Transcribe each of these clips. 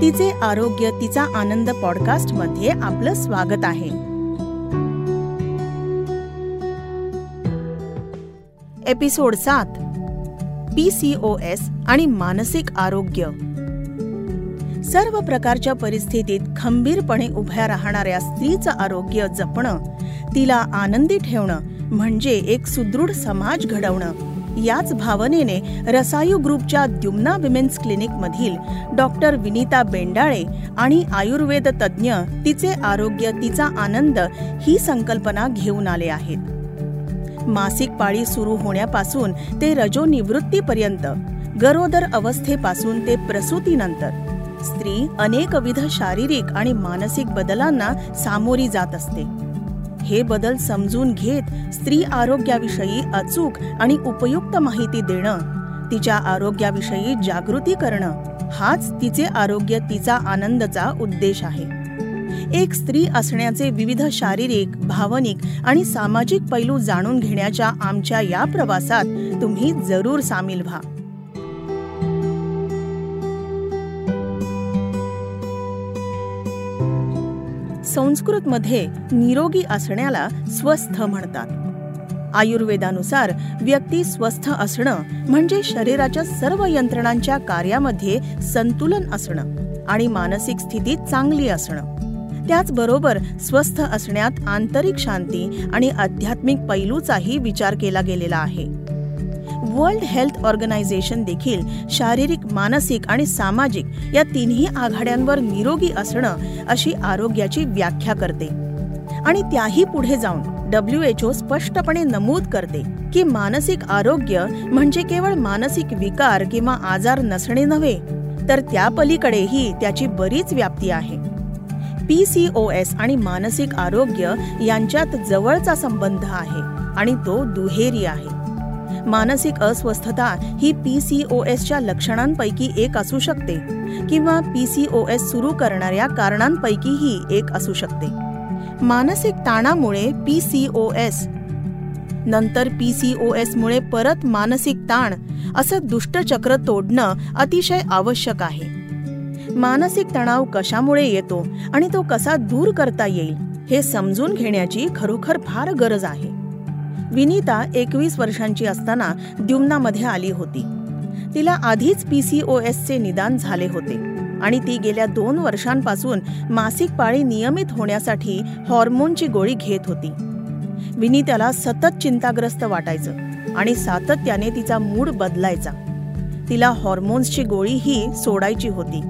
तिचे आरोग्य तिचा आनंद पॉडकास्टमध्ये आपलं स्वागत आहे. एपिसोड सात. पी सी ओ एस आणि मानसिक आरोग्य. सर्व प्रकारच्या परिस्थितीत खंबीरपणे उभ्या राहणाऱ्या स्त्रीचं आरोग्य जपणं तिला आनंदी ठेवणं म्हणजे एक सुदृढ समाज घडवणं. याच भावनेने रसायू ग्रुपच्या द्युम्ना विमेन्स क्लिनिकमधील डॉक्टर विनीता बेंडाळे आणि आयुर्वेद तज्ज्ञ तिचे आरोग्य तिचा आनंद ही संकल्पना घेऊन आले आहेत. मासिक पाळी सुरू होण्यापासून ते रजोनिवृत्तीपर्यंत गरोदर अवस्थेपासून ते प्रसूतीनंतर स्त्री अनेकविध शारीरिक आणि मानसिक बदलांना सामोरी जात असते. हे बदल समजून घेत स्त्री आरोग्याविषयी अचूक आणि उपयुक्त माहिती देणं तिच्या आरोग्याविषयी जागृती करणं हाच तिचे आरोग्य तिचा आनंदचा उद्देश आहे. एक स्त्री असण्याचे विविध शारीरिक भावनिक आणि सामाजिक पैलू जाणून घेण्याच्या आमच्या या प्रवासात तुम्ही जरूर सामील व्हा. संस्कृतमध्ये निरोगी असण्याला स्वस्थ म्हणतात. आयुर्वेदानुसार व्यक्ती स्वस्थ असणं म्हणजे शरीराच्या सर्व यंत्रणांच्या कार्यामध्ये संतुलन असणं आणि मानसिक स्थिती चांगली असणं. त्याचबरोबर स्वस्थ असण्यात आंतरिक शांती आणि आध्यात्मिक पैलूचाही विचार केला गेलेला आहे. वर्ल्ड हेल्थ ऑर्गनायझेशन देखील शारीरिक मानसिक आणि सामाजिक या तिन्ही आघाड्यांवर निरोगी असणं अशी आरोग्याची व्याख्या करते. आणि त्याही पुढे जाऊन डब्ल्यू एच ओ स्पष्टपणे नमूद करते की मानसिक आरोग्य म्हणजे केवळ मानसिक विकार किंवा आजार नसणे नव्हे तर त्या पलीकडेही त्याची बरीच व्याप्ती आहे. पी सी ओ एस आणि मानसिक आरोग्य यांच्यात जवळचा संबंध आहे आणि तो दुहेरी आहे. मानसिक अस्वस्थता ही पी सी ओ एसच्या लक्षणांपैकी एक असू शकते किंवा पी सी ओ एस सुरू करणाऱ्या कारणांपैकीही एक असू शकते. मानसिक ताणामुळे पी सी ओ एस नंतर पी सी ओ एसमुळे परत मानसिक ताण असं दुष्टचक्र तोडणं अतिशय आवश्यक आहे. मानसिक तणाव कशामुळे येतो आणि तो कसा दूर करता येईल हे समजून घेण्याची खरोखर फार गरज आहे. विनीता एकवीस वर्षांची असताना द्युम्नामध्ये आली होती. तिला आधीच पी सी ओ एसचे निदान झाले होते आणि ती गेल्या दोन वर्षांपासून मासिक पाळी नियमित होण्यासाठी हॉर्मोनची गोळी घेत होती. विनीताला सतत चिंताग्रस्त वाटायचं आणि सातत्याने तिचा मूड बदलायचा. तिला हॉर्मोन्सची गोळीही सोडायची होती.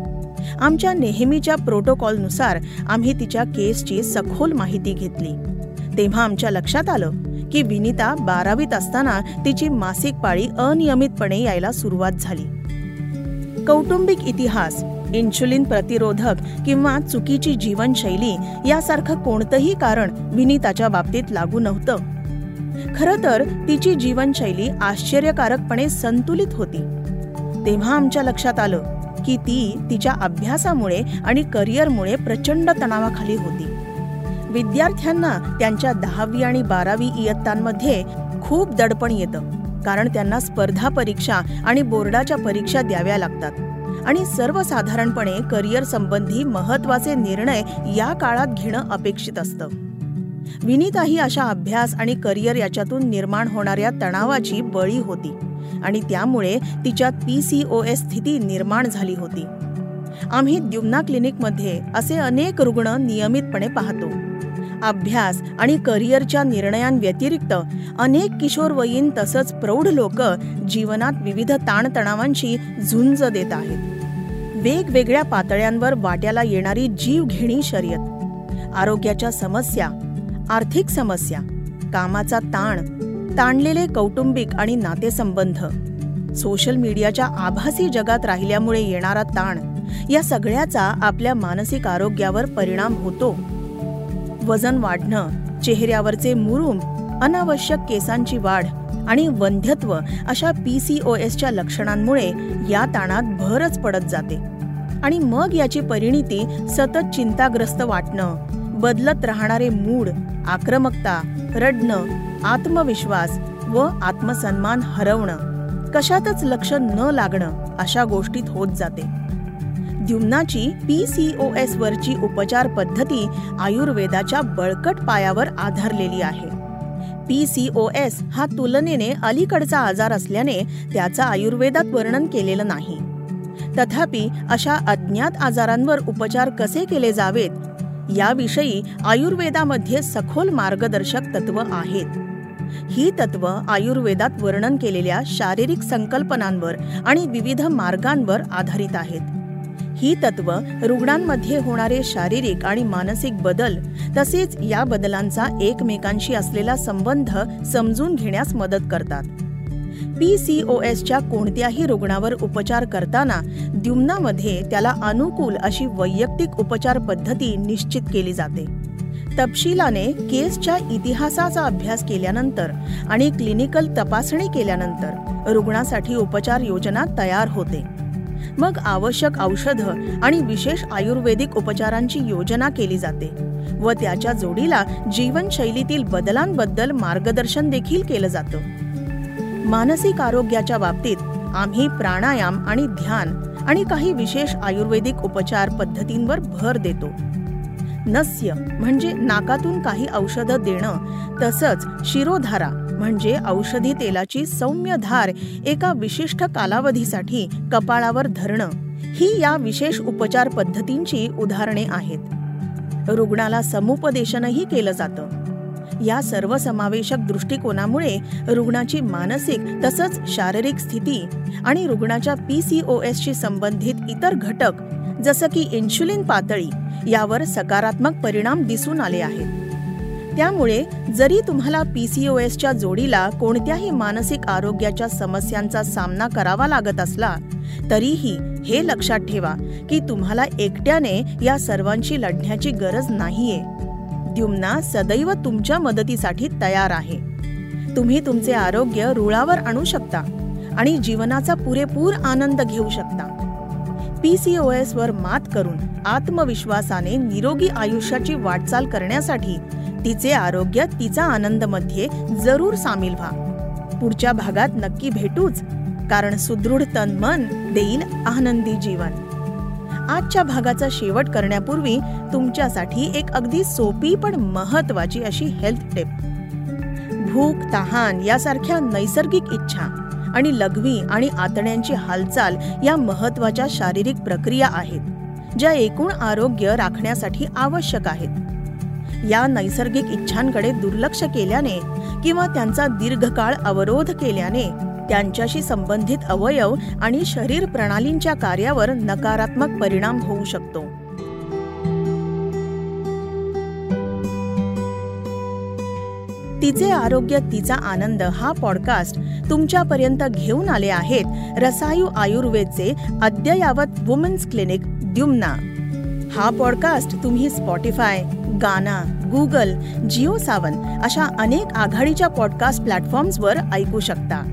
आमच्या नेहमीच्या प्रोटोकॉलनुसार आम्ही तिच्या केसची सखोल माहिती घेतली. तेव्हा आमच्या लक्षात आलं की विनिता बारावीत असताना तिची मासिक पाळी अनियमितपणे यायला सुरुवात झाली. कौटुंबिक इतिहास इन्शुलिन प्रतिरोधक किंवा चुकीची जीवनशैली यासारखं कोणतंही कारण विनिताच्या बाबतीत लागू नव्हतं. खरं तर तिची जीवनशैली आश्चर्यकारकपणे संतुलित होती. तेव्हा आमच्या लक्षात आलं की ती तिच्या अभ्यासामुळे आणि करिअरमुळे प्रचंड तणावाखाली होती. विद्यार्थ्यांना त्यांच्या दहावी आणि बारावी इयत्तांमध्ये खूप दडपण येतं कारण त्यांना स्पर्धा परीक्षा आणि बोर्डाच्या परीक्षा द्याव्या लागतात. आणि सर्वसाधारणपणे करिअर संबंधी महत्त्वाचे निर्णय या काळात घेणं अपेक्षित असतं. विनीताही अशा अभ्यास आणि करिअर याच्यातून निर्माण होणाऱ्या तणावाची बळी होती आणि त्यामुळे तिच्यात पी सी ओ एस स्थिती निर्माण झाली होती. आम्ही द्युम्ना क्लिनिकमध्ये असे अनेक रुग्ण नियमितपणे पाहतो. अभ्यास आणि करिअरच्या निर्णयांव्यतिरिक्त अनेक किशोरवयीन तसंच प्रौढ लोक जीवनात विविध ताणतणावांशी झुंज देत आहेत. वेगवेगळ्या पातळ्यांवर वाट्याला येणारी जीवघेणी शर्यत आरोग्याच्या समस्या आर्थिक समस्या कामाचा ताण ताणलेले कौटुंबिक आणि नातेसंबंध सोशल मीडियाच्या आभासी जगात राहिल्यामुळे येणारा ताण या सगळ्याचा आपल्या मानसिक आरोग्यावर परिणाम होतो. वजन वाढणं चेहऱ्यावरचे मुरूम अनावश्यक केसांची वाढ आणि वंध्यत्व अशा पी सी ओ एसच्या लक्षणांमुळे या ताणात भरच पडत जाते. आणि मग याची परिणिती सतत चिंताग्रस्त वाटणं बदलत राहणारे मूड आक्रमकता रडणं आत्मविश्वास व आत्मसन्मान हरवणं कशातच लक्ष न लागणं अशा गोष्टीत होत जाते. द्युम्नाची पी सी ओ एस वरची उपचार पद्धती आयुर्वेदाच्या बळकट पायावर आधारलेली आहे. पी सी ओ एस हा तुलनेने अलीकडचा आजार असल्याने त्याचं आयुर्वेदात वर्णन केलेलं नाही. तथापि अशा अज्ञात आजारांवर उपचार कसे केले जावेत याविषयी आयुर्वेदामध्ये सखोल मार्गदर्शक तत्व आहेत. ही तत्व आयुर्वेदात वर्णन केलेल्या शारीरिक संकल्पनांवर आणि विविध मार्गांवर आधारित आहेत. ही तत्व रुग्णांमध्ये होणारे शारीरिक आणि मानसिक बदल तसेच या बदलांचा एकमेकांशी असलेला संबंध समजून घेण्यास मदत करतात. पी सी ओ एसच्या कोणत्याही रुग्णावर उपचार करताना द्युम्नामध्ये त्याला अनुकूल अशी वैयक्तिक उपचार पद्धती निश्चित केली जाते. तपशिलाने केसच्या इतिहासाचा अभ्यास केल्यानंतर आणि क्लिनिकल तपासणी केल्यानंतर रुग्णासाठी उपचार योजना तयार होते. मग आवश्यक औषधं आणि विशेष आयुर्वेदिक उपचारांची योजना केली जाते व त्याच्या जोडीला जीवनशैलीतील बदलांबद्दल मार्गदर्शन देखील केलं जातं. मानसिक आरोग्याच्या बाबतीत आम्ही प्राणायाम आणि ध्यान आणि काही विशेष आयुर्वेदिक उपचार पद्धतींवर भर देतो. नस्य म्हणजे नाकातून काही औषधं देणं तसंच शिरोधारा म्हणजे औषधी तेलाची सौम्य धार एका विशिष्ट कालावधीसाठी कपाळावर धरणं. ही या विशेष उपचार पद्धतींची उदाहरणे आहेत. रुग्णाला समुपदेशनही केलं जातं. या सर्वसमावेशक दृष्टिकोनामुळे रुग्णाची मानसिक तसंच शारीरिक स्थिती आणि रुग्णाच्या पी सी ओ एसशी संबंधित इतर घटक जसं की इन्शुलिन पातळी यावर सकारात्मक परिणाम दिसून आले आहेत. त्यामुळे जरी तुम्हाला पीसीओएसच्या जोडीला कोणत्याही मानसिक आरोग्याच्या समस्यांचा सामना करावा लागत असला तरीही हे लक्षात ठेवा की तुम्हाला एकट्याने या सर्वांशी लढण्याची गरज नाहीये. द्युम्ना सदैव तुमच्या मदतीसाठी तयार आहे. तुम्ही तुमचे आरोग्य रुळावर आणू शकता आणि जीवनाचा पुरेपूर आनंद घेऊ शकता. पीसीओएस वर मात करून आत्मविश्वासाने निरोगी आयुष्याची वाटचाल करण्यासाठी तिचे आरोग्य तिचा आनंदमध्ये जरूर सामील व्हा. पुढच्या भागात नक्की भेटूच कारण सुदृढ तन मन देईल आनंदी जीवन. आजच्या भागाचा शेवट करण्यापूर्वी तुमच्यासाठी एक अगदी सोपी पण महत्वाची अशी हेल्थ टिप भूक तहान यासारख्या नैसर्गिक इच्छा आणि लघवी आणि आतड्यांची हालचाल या महत्त्वाच्या शारीरिक प्रक्रिया आहेत ज्या एकूण आरोग्य राखण्यासाठी आवश्यक आहेत. या नैसर्गिक इच्छांकडे दुर्लक्ष केल्याने किंवा त्यांचा दीर्घकाळ अवरोध केल्याने त्यांच्याशी संबंधित अवयव आणि शरीर प्रणालींच्या कार्यावर नकारात्मक परिणाम होऊ शकतो. तिचे आरोग्य तिचा आनंद हा पॉडकास्ट तुमच्यापर्यंत घेऊन आले आहेत रसायू आयुर्वेदचे अद्ययावत वुमेन्स क्लिनिक द्युम्ना. हा पॉडकास्ट तुम्ही स्पॉटीफाय गाना गुगल जिओ सावन अशा अनेक आघाडीच्या पॉडकास्ट प्लॅटफॉर्म्सवर ऐकू शकता.